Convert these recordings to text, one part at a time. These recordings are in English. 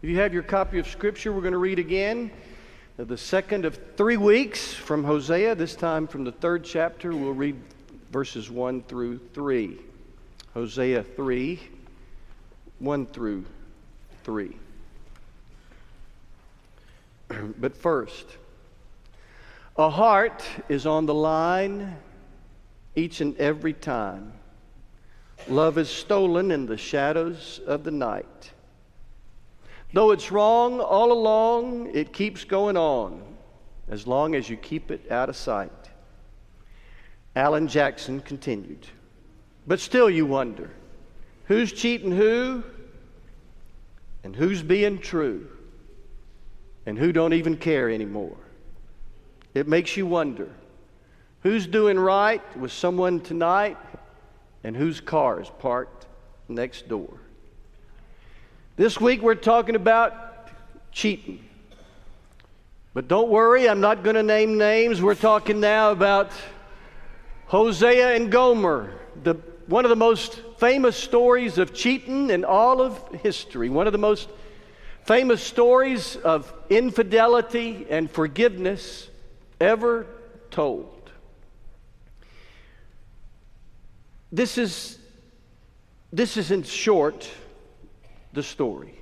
If you have your copy of Scripture, we're going to read again the second of three weeks from Hosea. This time from the third chapter, we'll read verses 1 through 3. Hosea 3, 1 through 3. but first, a heart is on the line each and every time. Love is stolen in the shadows of the night. Though it's wrong all along, it keeps going on as long as you keep it out of sight. Alan Jackson continued. But still, you wonder who's cheating who, and who's being true, and who don't even care anymore. It makes you wonder who's doing right with someone tonight, and whose car is parked next door. This week we're talking about cheating. But don't worry, I'm not going to name names. We're talking now about Hosea and Gomer, the, one of the most famous stories of cheating in all of history, one of the most famous stories of infidelity and forgiveness ever told. This is, this is in short the story.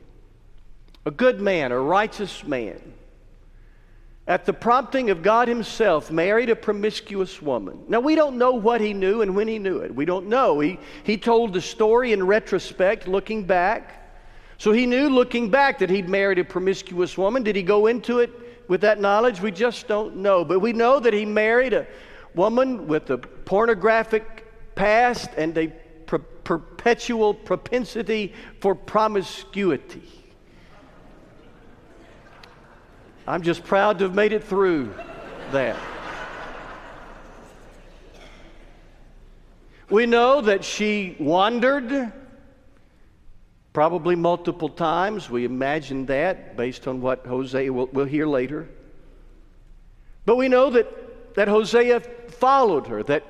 A good man, a righteous man, at the prompting of God Himself, married a promiscuous woman. Now, we don't know what he knew and when he knew it. We don't know. He, he told the story in retrospect, looking back. So he knew looking back that he'd married a promiscuous woman. Did he go into it with that knowledge? We just don't know. But we know that he married a woman with a pornographic past and a perpetual propensity for promiscuity. I'm just proud to have made it through that. We know that she wandered probably multiple times. We imagine that based on what Hosea will, we'll hear later. But we know that, that Hosea followed her, that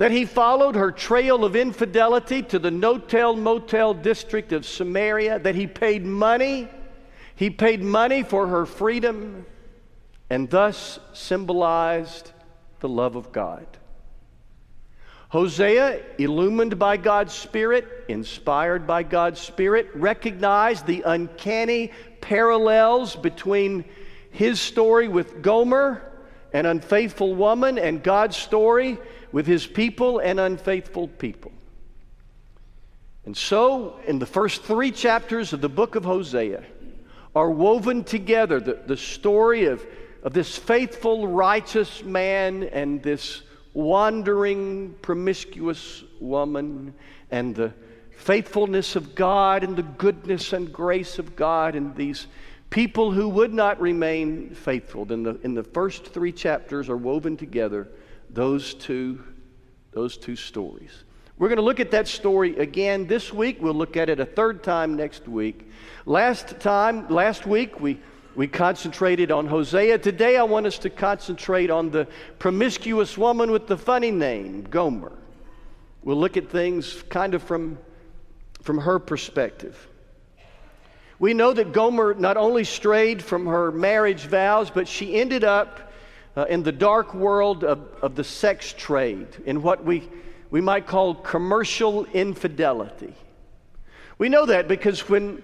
that he followed her trail of infidelity to the no-tell motel district of Samaria, that he paid money, he paid money for her freedom, and thus symbolized the love of God. Hosea, illumined by God's Spirit, inspired by God's Spirit, recognized the uncanny parallels between his story with Gomer, an unfaithful woman, and God's story with his people and unfaithful people. And so, in the first three chapters of the book of Hosea, are woven together the, the story of, of this faithful, righteous man and this wandering, promiscuous woman, and the faithfulness of God and the goodness and grace of God, and these people who would not remain faithful. In the, in the first three chapters are woven together those two, those two stories. We're going to look at that story again this week. We'll look at it a third time next week. Last time, last week, we, we concentrated on Hosea. Today, I want us to concentrate on the promiscuous woman with the funny name, Gomer. We'll look at things kind of from, from her perspective. We know that Gomer not only strayed from her marriage vows, but she ended up uh, in the dark world of, of the sex trade, in what we, we might call commercial infidelity. We know that because when,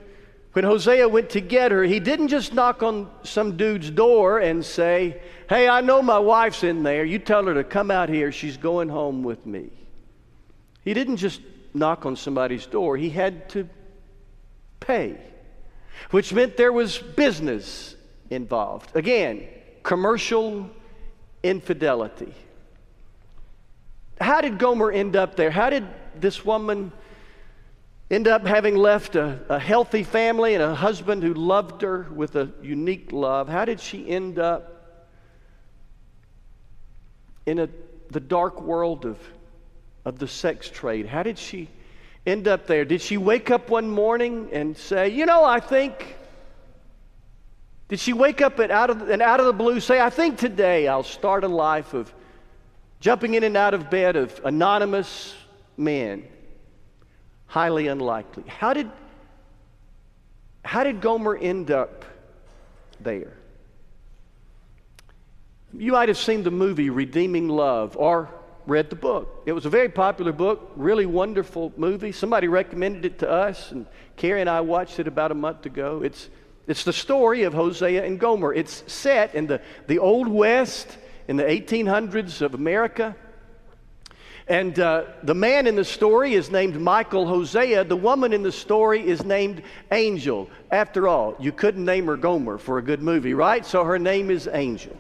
when Hosea went to get her, he didn't just knock on some dude's door and say, Hey, I know my wife's in there. You tell her to come out here. She's going home with me. He didn't just knock on somebody's door, he had to pay, which meant there was business involved. Again, commercial infidelity. How did Gomer end up there? How did this woman end up having left a, a, healthy family and a husband who loved her with a unique love? How did she end up in a, the dark world of, of the sex trade? How did she end up there? Did she wake up one morning and say, You know, I think did she wake up and out, of, and out of the blue say, I think today I'll start a life of jumping in and out of bed of anonymous men? Highly unlikely. How did, how did Gomer end up there? You might have seen the movie Redeeming Love or read the book. It was a very popular book, really wonderful movie. Somebody recommended it to us, and Carrie and I watched it about a month ago. It's, it's the story of Hosea and Gomer. It's set in the, the Old West in the 1800s of America. And uh, the man in the story is named Michael Hosea. The woman in the story is named Angel. After all, you couldn't name her Gomer for a good movie, right? So her name is Angel.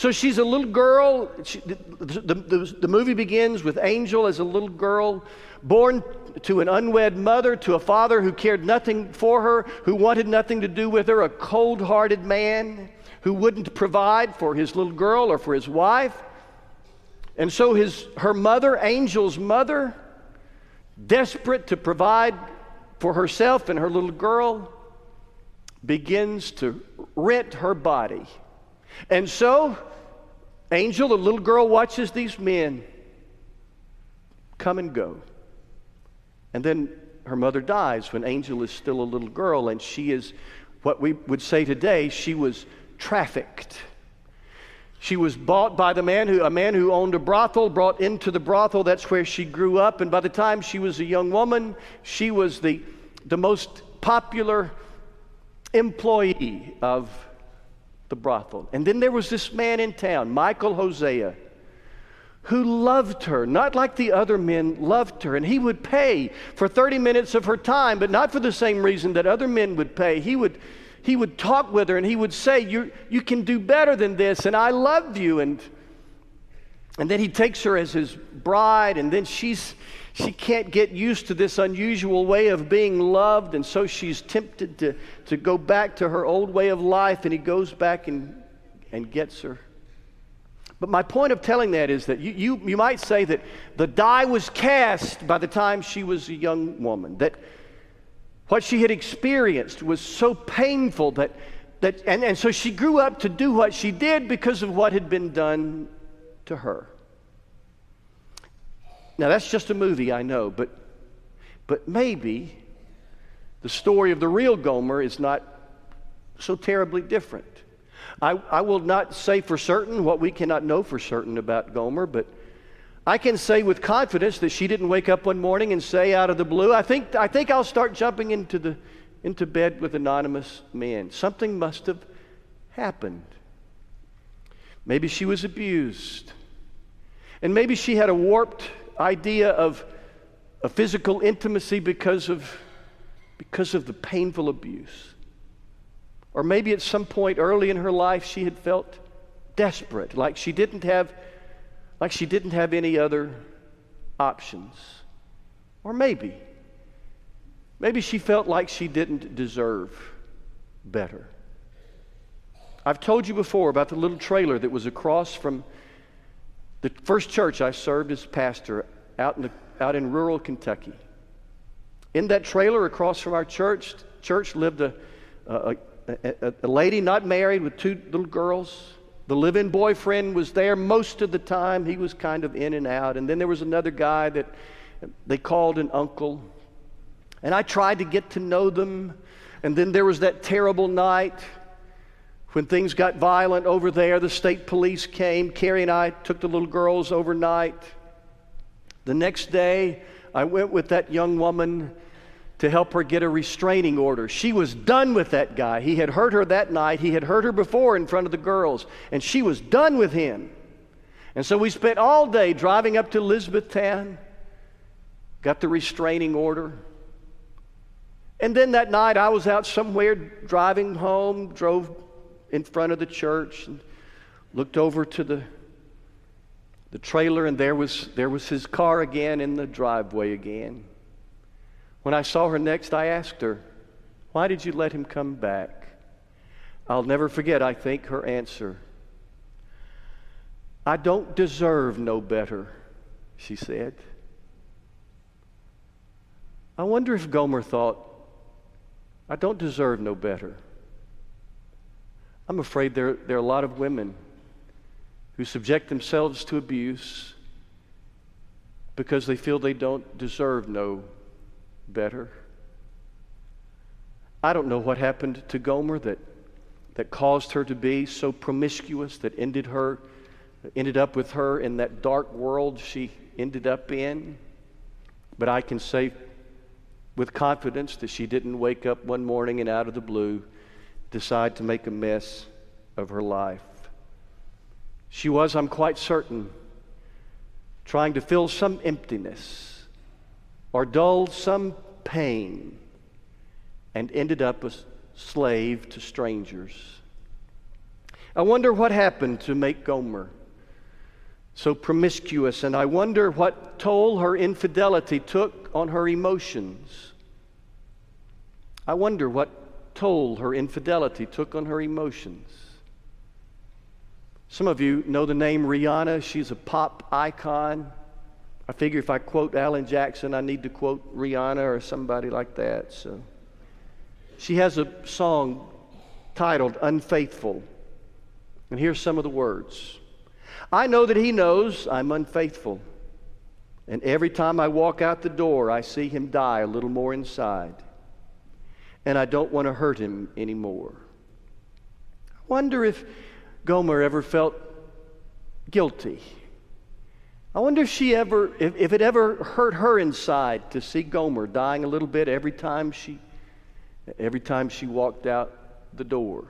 So she's a little girl. She, the, the, the, the movie begins with Angel as a little girl born to an unwed mother, to a father who cared nothing for her, who wanted nothing to do with her, a cold hearted man who wouldn't provide for his little girl or for his wife. And so his, her mother, Angel's mother, desperate to provide for herself and her little girl, begins to rent her body. And so, Angel, the little girl, watches these men come and go. And then her mother dies when Angel is still a little girl, and she is what we would say today, she was trafficked. She was bought by the man who, a man who owned a brothel, brought into the brothel. That's where she grew up. And by the time she was a young woman, she was the, the most popular employee of the brothel. And then there was this man in town, Michael Hosea, who loved her, not like the other men loved her. And he would pay for 30 minutes of her time, but not for the same reason that other men would pay. He would, he would talk with her and he would say, you, you can do better than this, and I love you. And, and then he takes her as his bride, and then she's, she can't get used to this unusual way of being loved, and so she's tempted to, to go back to her old way of life, and he goes back and, and gets her. But my point of telling that is that you, you, you might say that the die was cast by the time she was a young woman, that what she had experienced was so painful that, that and, and so she grew up to do what she did because of what had been done to her. Now, that's just a movie, I know, but, but maybe the story of the real Gomer is not so terribly different. I, I will not say for certain what we cannot know for certain about Gomer, but I can say with confidence that she didn't wake up one morning and say out of the blue, I think, I think I'll start jumping into, the, into bed with anonymous men. Something must have happened. Maybe she was abused. And maybe she had a warped idea of a physical intimacy because of, because of the painful abuse. Or maybe at some point early in her life, she had felt desperate, like she didn't have, like she didn't have any other options. Or maybe, maybe she felt like she didn't deserve better. I've told you before about the little trailer that was across from the first church I served as pastor out in, the, out in rural Kentucky. In that trailer across from our church, church lived a, a, a, a lady not married with two little girls. The live in boyfriend was there most of the time. He was kind of in and out. And then there was another guy that they called an uncle. And I tried to get to know them. And then there was that terrible night when things got violent over there. The state police came. Carrie and I took the little girls overnight. The next day, I went with that young woman to help her get a restraining order. She was done with that guy. He had hurt her that night. He had hurt her before in front of the girls, and she was done with him. And so we spent all day driving up to Elizabethtown, got the restraining order. And then that night I was out somewhere driving home, drove in front of the church, and looked over to the the trailer, and there was, there was his car again in the driveway again. When I saw her next, I asked her, Why did you let him come back? I'll never forget, I think, her answer. I don't deserve no better, she said. I wonder if Gomer thought, I don't deserve no better. I'm afraid there, there are a lot of women who subject themselves to abuse because they feel they don't deserve no better. I don't know what happened to Gomer that, that caused her to be so promiscuous that ended her ended up with her in that dark world she ended up in. But I can say with confidence that she didn't wake up one morning and out of the blue decide to make a mess of her life. She was, I'm quite certain, trying to fill some emptiness or dull some pain and ended up a slave to strangers. I wonder what happened to make Gomer so promiscuous, and I wonder what toll her infidelity took on her emotions. I wonder what toll her infidelity took on her emotions. Some of you know the name Rihanna. She's a pop icon. I figure if I quote Alan Jackson, I need to quote Rihanna or somebody like that. So she has a song titled Unfaithful. And here's some of the words I know that He knows I'm unfaithful. And every time I walk out the door, I see Him die a little more inside. And I don't want to hurt Him anymore. I wonder if Gomer ever felt guilty. I wonder if she ever, if, if it ever hurt her inside to see Gomer dying a little bit every time she, every time she walked out the door.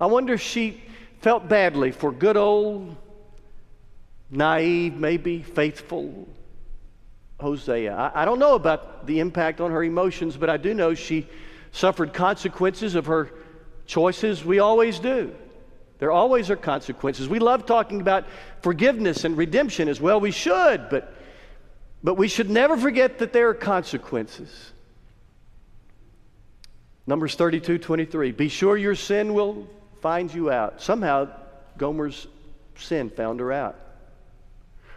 I wonder if she felt badly for good old naive, maybe faithful Hosea. I, I, don't know about the impact on her emotions, but I do know she suffered consequences of her choices. We always do. There always are consequences. We love talking about forgiveness and redemption as well. We should, but, but we should never forget that there are consequences. Numbers 32 23. Be sure your sin will find you out. Somehow, Gomer's sin found her out.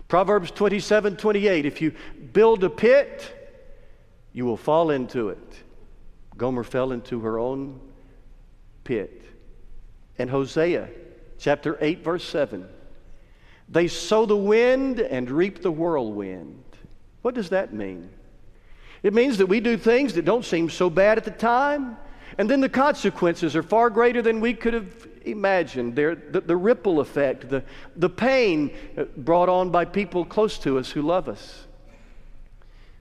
Proverbs 27 28. If you build a pit, you will fall into it. Gomer fell into her own pit. And Hosea chapter 8, verse 7. They sow the wind and reap the whirlwind. What does that mean? It means that we do things that don't seem so bad at the time, and then the consequences are far greater than we could have imagined. The, the ripple effect, the, the pain uh, brought on by people close to us who love us,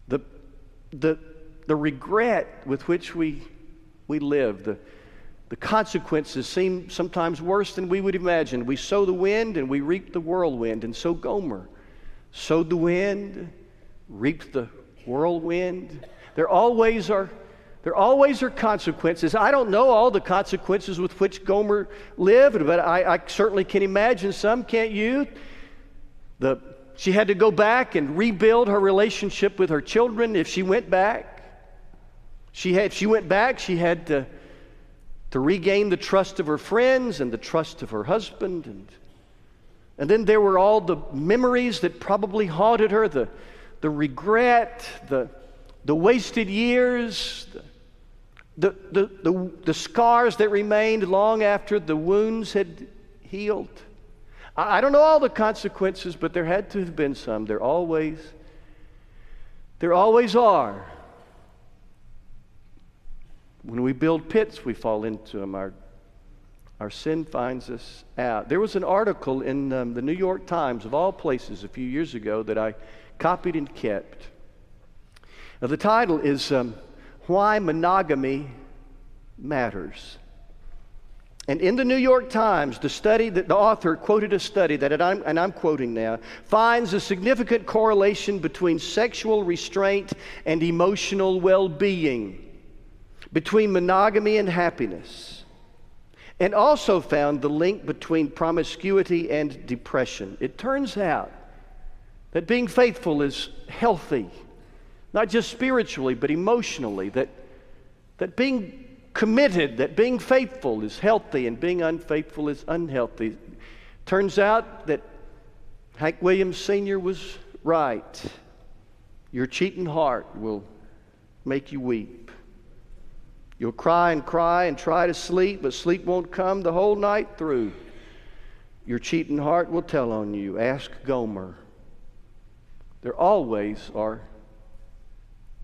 the, the, the regret with which we, we live, the, the consequences seem sometimes worse than we would imagine. We sow the wind and we reap the whirlwind. And so Gomer sowed the wind, reaped the whirlwind. There always are there always are consequences. I don't know all the consequences with which Gomer lived, but I, I certainly can imagine some, can't you? The, she had to go back and rebuild her relationship with her children if she went back. She had, if she went back, she had to, to regain the trust of her friends and the trust of her husband. And, and then there were all the memories that probably haunted her the, the regret, the, the wasted years, the, the, the, the, scars that remained long after the wounds had healed. I, I don't know all the consequences, but there had to have been some. There always, there always are. When we build pits, we fall into them. Our, our sin finds us out. There was an article in um, the New York Times, of all places, a few years ago that I copied and kept. Now, the title is um, why monogamy matters. And in the New York Times, the study that the author quoted a study that, I'm, and I'm quoting now, finds a significant correlation between sexual restraint and emotional well being, between monogamy and happiness, and also found the link between promiscuity and depression. It turns out that being faithful is healthy not just spiritually, but emotionally, that, that being committed, that being faithful is healthy and being unfaithful is unhealthy. Turns out that Hank Williams Sr. was right. Your cheating heart will make you weep. You'll cry and cry and try to sleep, but sleep won't come the whole night through. Your cheating heart will tell on you. Ask Gomer. There always are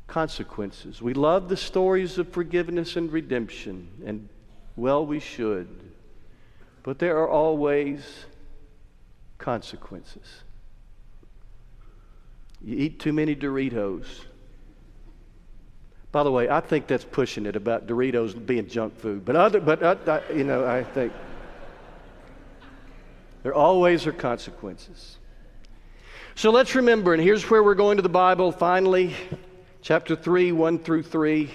consequences. We love the stories of forgiveness and redemption, and well, we should. But there are always consequences. You eat too many Doritos. By the way, I think that's pushing it about Doritos being junk food. But other, but uh, you know, I think there always are consequences. So let's remember, and here's where we're going to the Bible finally, chapter 3, 1 through 3.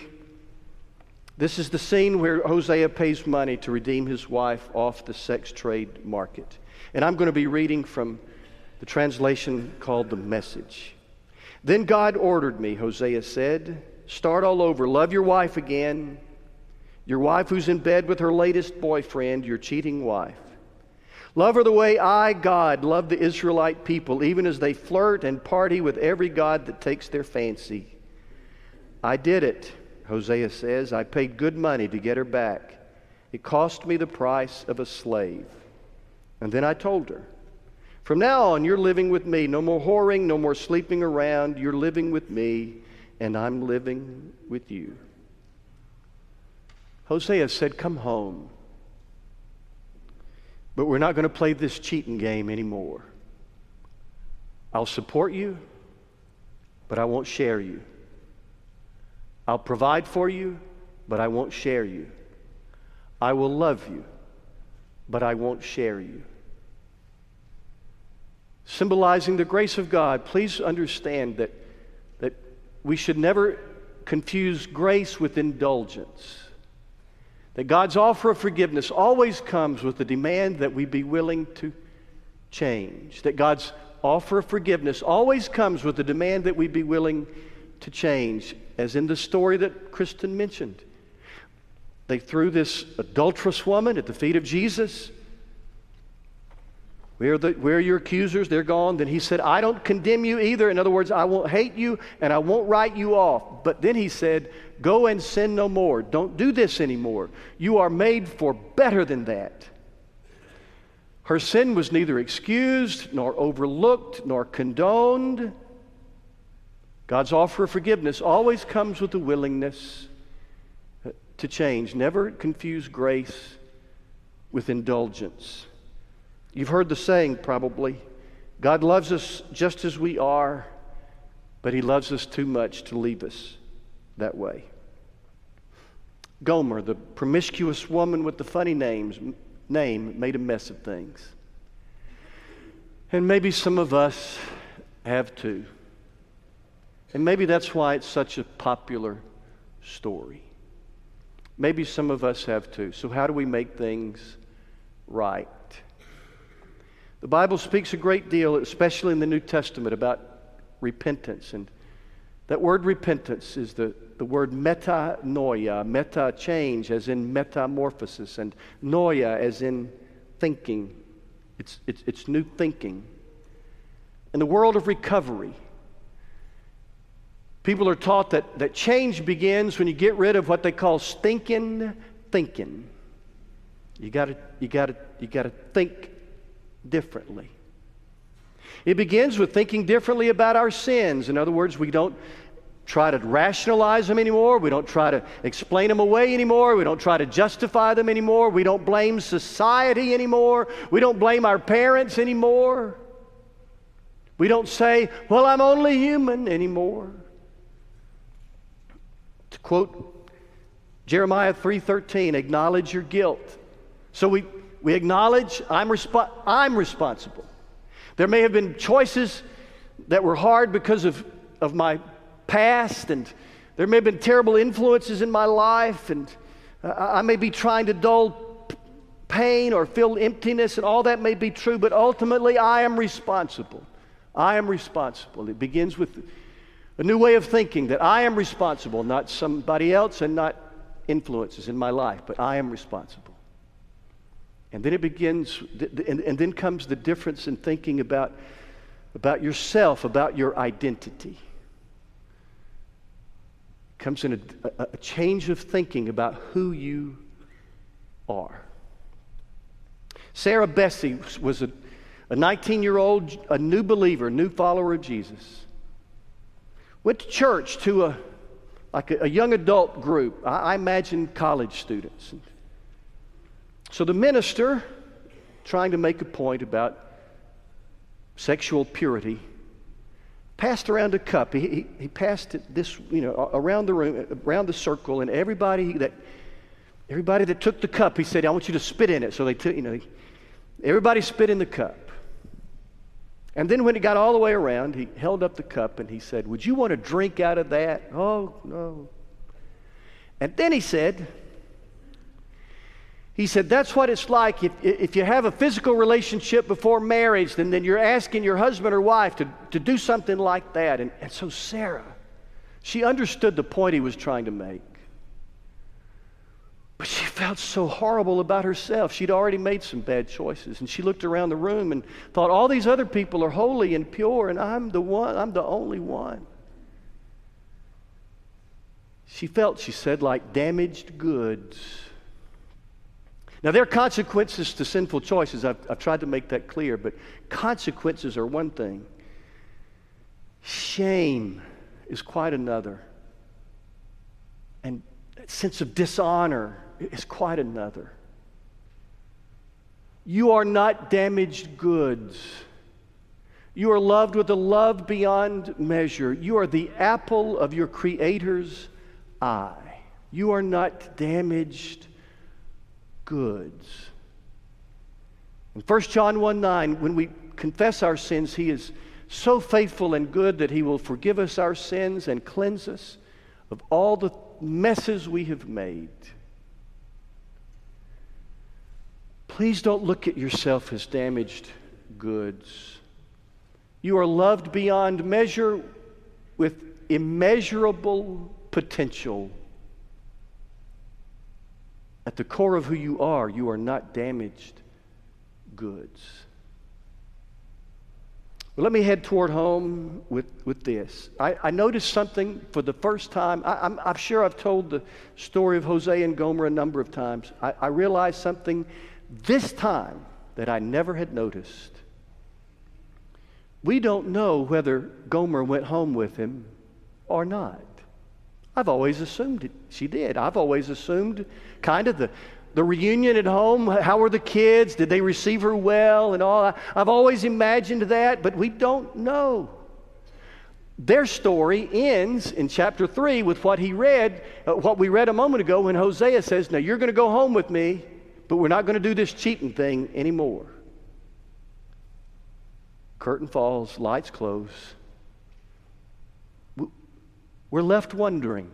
This is the scene where Hosea pays money to redeem his wife off the sex trade market. And I'm going to be reading from the translation called The Message. Then God ordered me, Hosea said, start all over. Love your wife again. Your wife who's in bed with her latest boyfriend, your cheating wife. Love her the way I, God, love the Israelite people, even as they flirt and party with every God that takes their fancy. I did it, Hosea says. I paid good money to get her back. It cost me the price of a slave. And then I told her, From now on, you're living with me. No more whoring, no more sleeping around. You're living with me, and I'm living with you. Hosea said, Come home. But we're not going to play this cheating game anymore. I'll support you, but I won't share you. I'll provide for you, but I won't share you. I will love you, but I won't share you. Symbolizing the grace of God, please understand that, we should never confuse grace with indulgence. That God's offer of forgiveness always comes with the demand that we be willing to change. That God's offer of forgiveness always comes with the demand that we be willing to change, as in the story that Kristen mentioned. They threw this adulterous woman at the feet of Jesus. Where, the, where your accusers? They're gone. Then he said, I don't condemn you either. In other words, I won't hate you and I won't write you off. But then he said, Go and sin no more. Don't do this anymore. You are made for better than that. Her sin was neither excused, nor overlooked, nor condoned. God's offer of forgiveness always comes with a willingness to change. Never confuse grace with indulgence. You've heard the saying probably God loves us just as we are, but He loves us too much to leave us that way. Gomer, the promiscuous woman with the funny names, name, made a mess of things. And maybe some of us have too. And maybe that's why it's such a popular story. Maybe some of us have too. So, how do we make things right? The Bible speaks a great deal, especially in the New Testament, about repentance. And that word repentance is the, the word metanoia, meta change, as in metamorphosis, and noia, as in thinking. It's, it's, it's new thinking. In the world of recovery, people are taught that, that change begins when you get rid of what they call stinking thinking. You gotta, you gotta, you gotta think differently. It begins with thinking differently about our sins. In other words, we don't try to rationalize them anymore. We don't try to explain them away anymore. We don't try to justify them anymore. We don't blame society anymore. We don't blame our parents anymore. We don't say, well, I'm only human anymore. To quote Jeremiah 3:13, acknowledge your guilt. So we we acknowledge I'm, resp- I'm responsible. There may have been choices that were hard because of, of my past, and there may have been terrible influences in my life, and uh, I may be trying to dull pain or fill emptiness, and all that may be true, but ultimately I am responsible. I am responsible. It begins with a new way of thinking that I am responsible, not somebody else and not influences in my life, but I am responsible. And then it begins, and, and then comes the difference in thinking about, about yourself, about your identity. Comes in a, a, a change of thinking about who you are. Sarah Bessey was a, a 19 year old, a new believer, new follower of Jesus. Went to church to a like a, a young adult group. I, I imagine college students. So the minister, trying to make a point about sexual purity, passed around a cup. He, he, he, passed it this, you know, around the room, around the circle, and everybody that, everybody that took the cup, he said, "I want you to spit in it." So they took, you know, everybody spit in the cup. And then when he got all the way around, he held up the cup and he said, "Would you want to drink out of that?" Oh no. And then he said, he said, That's what it's like. If, if you have a physical relationship before marriage, then, then you're asking your husband or wife to, to do something like that. And, and so Sarah, she understood the point he was trying to make. But she felt so horrible about herself. She'd already made some bad choices. And she looked around the room and thought, All these other people are holy and pure, and I'm the one, I'm the only one. She felt, she said, like damaged goods now, there are consequences to sinful choices. I've, I've tried to make that clear, but consequences are one thing, shame is quite another. And that sense of dishonor is quite another. You are not damaged goods. You are loved with a love beyond measure. You are the apple of your Creator's eye. You are not damaged goods. In 1 John 1 9, when we confess our sins, He is so faithful and good that He will forgive us our sins and cleanse us of all the messes we have made. Please don't look at yourself as damaged goods. You are loved beyond measure with immeasurable potential. At the core of who you are, you are not damaged goods. Well, let me head toward home with, with this. I, I noticed something for the first time. I, am I'm sure I've told the story of Hosea and Gomer a number of times. I, I realized something this time that I never had noticed. We don't know whether Gomer went home with him or not. I've always assumed it, she did. I've always assumed kind of the, the reunion at home. How were the kids? Did they receive her well and all? I've always imagined that, but we don't know. Their story ends in chapter 3 with what he read, uh, what we read a moment ago when Hosea says, Now you're going to go home with me, but we're not going to do this cheating thing anymore. Curtain falls, lights close. We're left wondering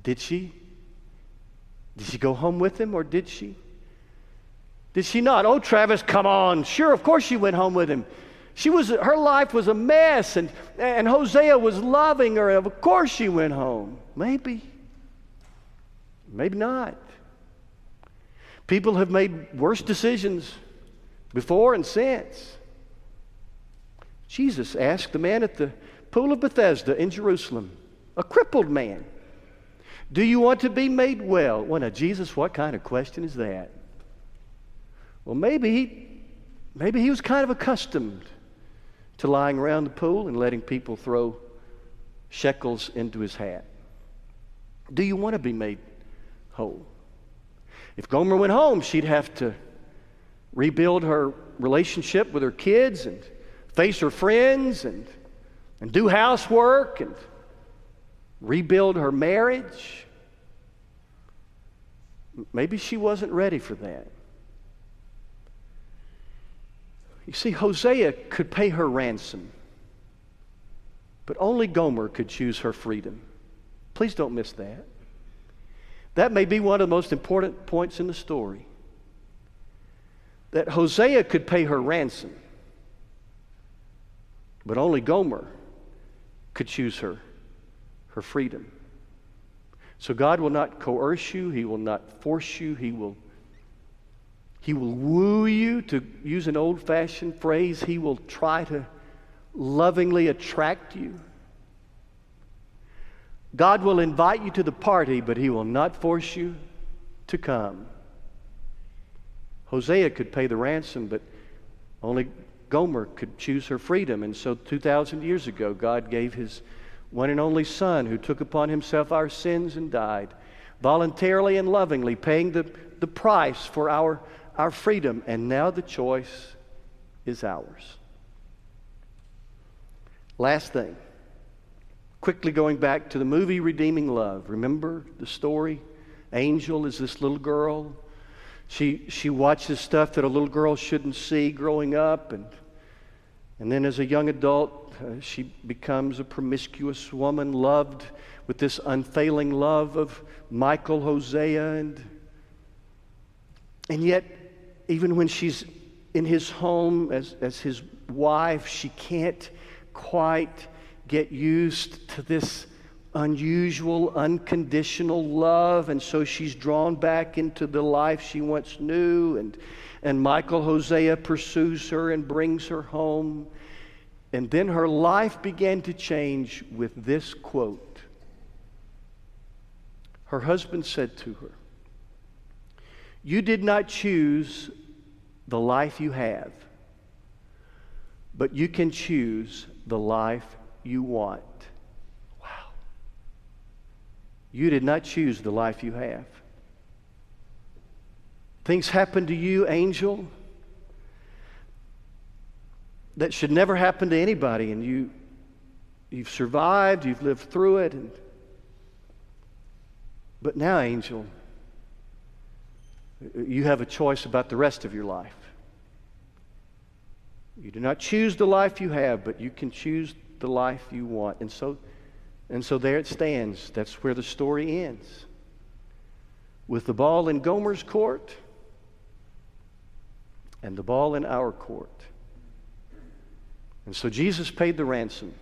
did she? Did she go home with him or did she? Did she not? Oh, Travis, come on. Sure, of course she went home with him. She was, her life was a mess, and, and Hosea was loving her. Of course she went home. Maybe. Maybe not. People have made worse decisions before and since. Jesus asked the man at the pool of Bethesda in Jerusalem, a crippled man. Do you want to be made well? Well, now, Jesus, what kind of question is that? Well, maybe he, maybe he was kind of accustomed to lying around the pool and letting people throw shekels into his hat. Do you want to be made whole? If Gomer went home, she'd have to rebuild her relationship with her kids and face her friends and and do housework and rebuild her marriage. Maybe she wasn't ready for that. You see, Hosea could pay her ransom, but only Gomer could choose her freedom. Please don't miss that. That may be one of the most important points in the story. That Hosea could pay her ransom, but only Gomer could choose her, her freedom. So God will not coerce you, He will not force you, He will. He will woo you, to use an old fashioned phrase. He will try to lovingly attract you. God will invite you to the party, but He will not force you to come. Hosea could pay the ransom, but only Gomer could choose her freedom. And so 2,000 years ago, God gave his one and only Son who took upon himself our sins and died, voluntarily and lovingly, paying the, the price for our, our freedom. And now the choice is ours. Last thing, quickly going back to the movie Redeeming Love. Remember the story? Angel is this little girl. She, she watches stuff that a little girl shouldn't see growing up, and, and then as a young adult, uh, she becomes a promiscuous woman, loved with this unfailing love of Michael Hosea. And, and yet, even when she's in his home as, as his wife, she can't quite get used to this unusual, unconditional love, and so she's drawn back into the life she once knew. And, and Michael Hosea pursues her and brings her home. And then her life began to change with this quote. Her husband said to her, You did not choose the life you have, but you can choose the life you want. Wow. You did not choose the life you have. Things happen to you, angel, that should never happen to anybody, and you, you've survived, you've lived through it. And, but now, angel, you have a choice about the rest of your life. You do not choose the life you have, but you can choose the life you want. And so, and so there it stands. That's where the story ends. With the ball in Gomer's court and the ball in our court. And so Jesus paid the ransom,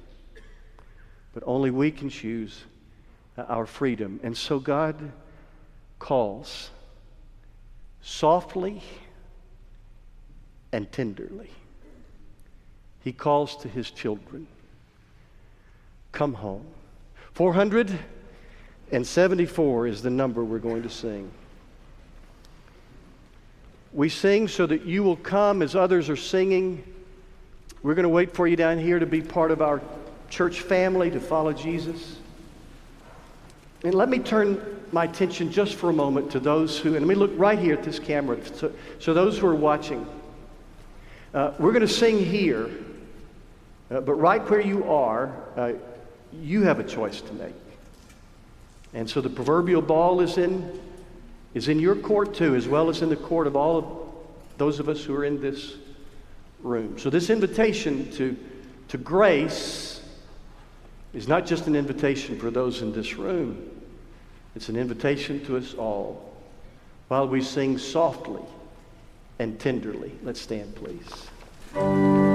but only we can choose uh, our freedom. And so God calls softly and tenderly. He calls to his children, Come home. 474 is the number we're going to sing. We sing so that you will come as others are singing. We're going to wait for you down here to be part of our church family, to follow Jesus. And let me turn my attention just for a moment to those who, and let me look right here at this camera, so, so those who are watching. Uh, we're going to sing here, uh, but right where you are, uh, you have a choice to make. And so the proverbial ball is in, is in your court too, as well as in the court of all of those of us who are in this room. So this invitation to, to grace is not just an invitation for those in this room, it's an invitation to us all. While we sing softly and tenderly, let's stand, please.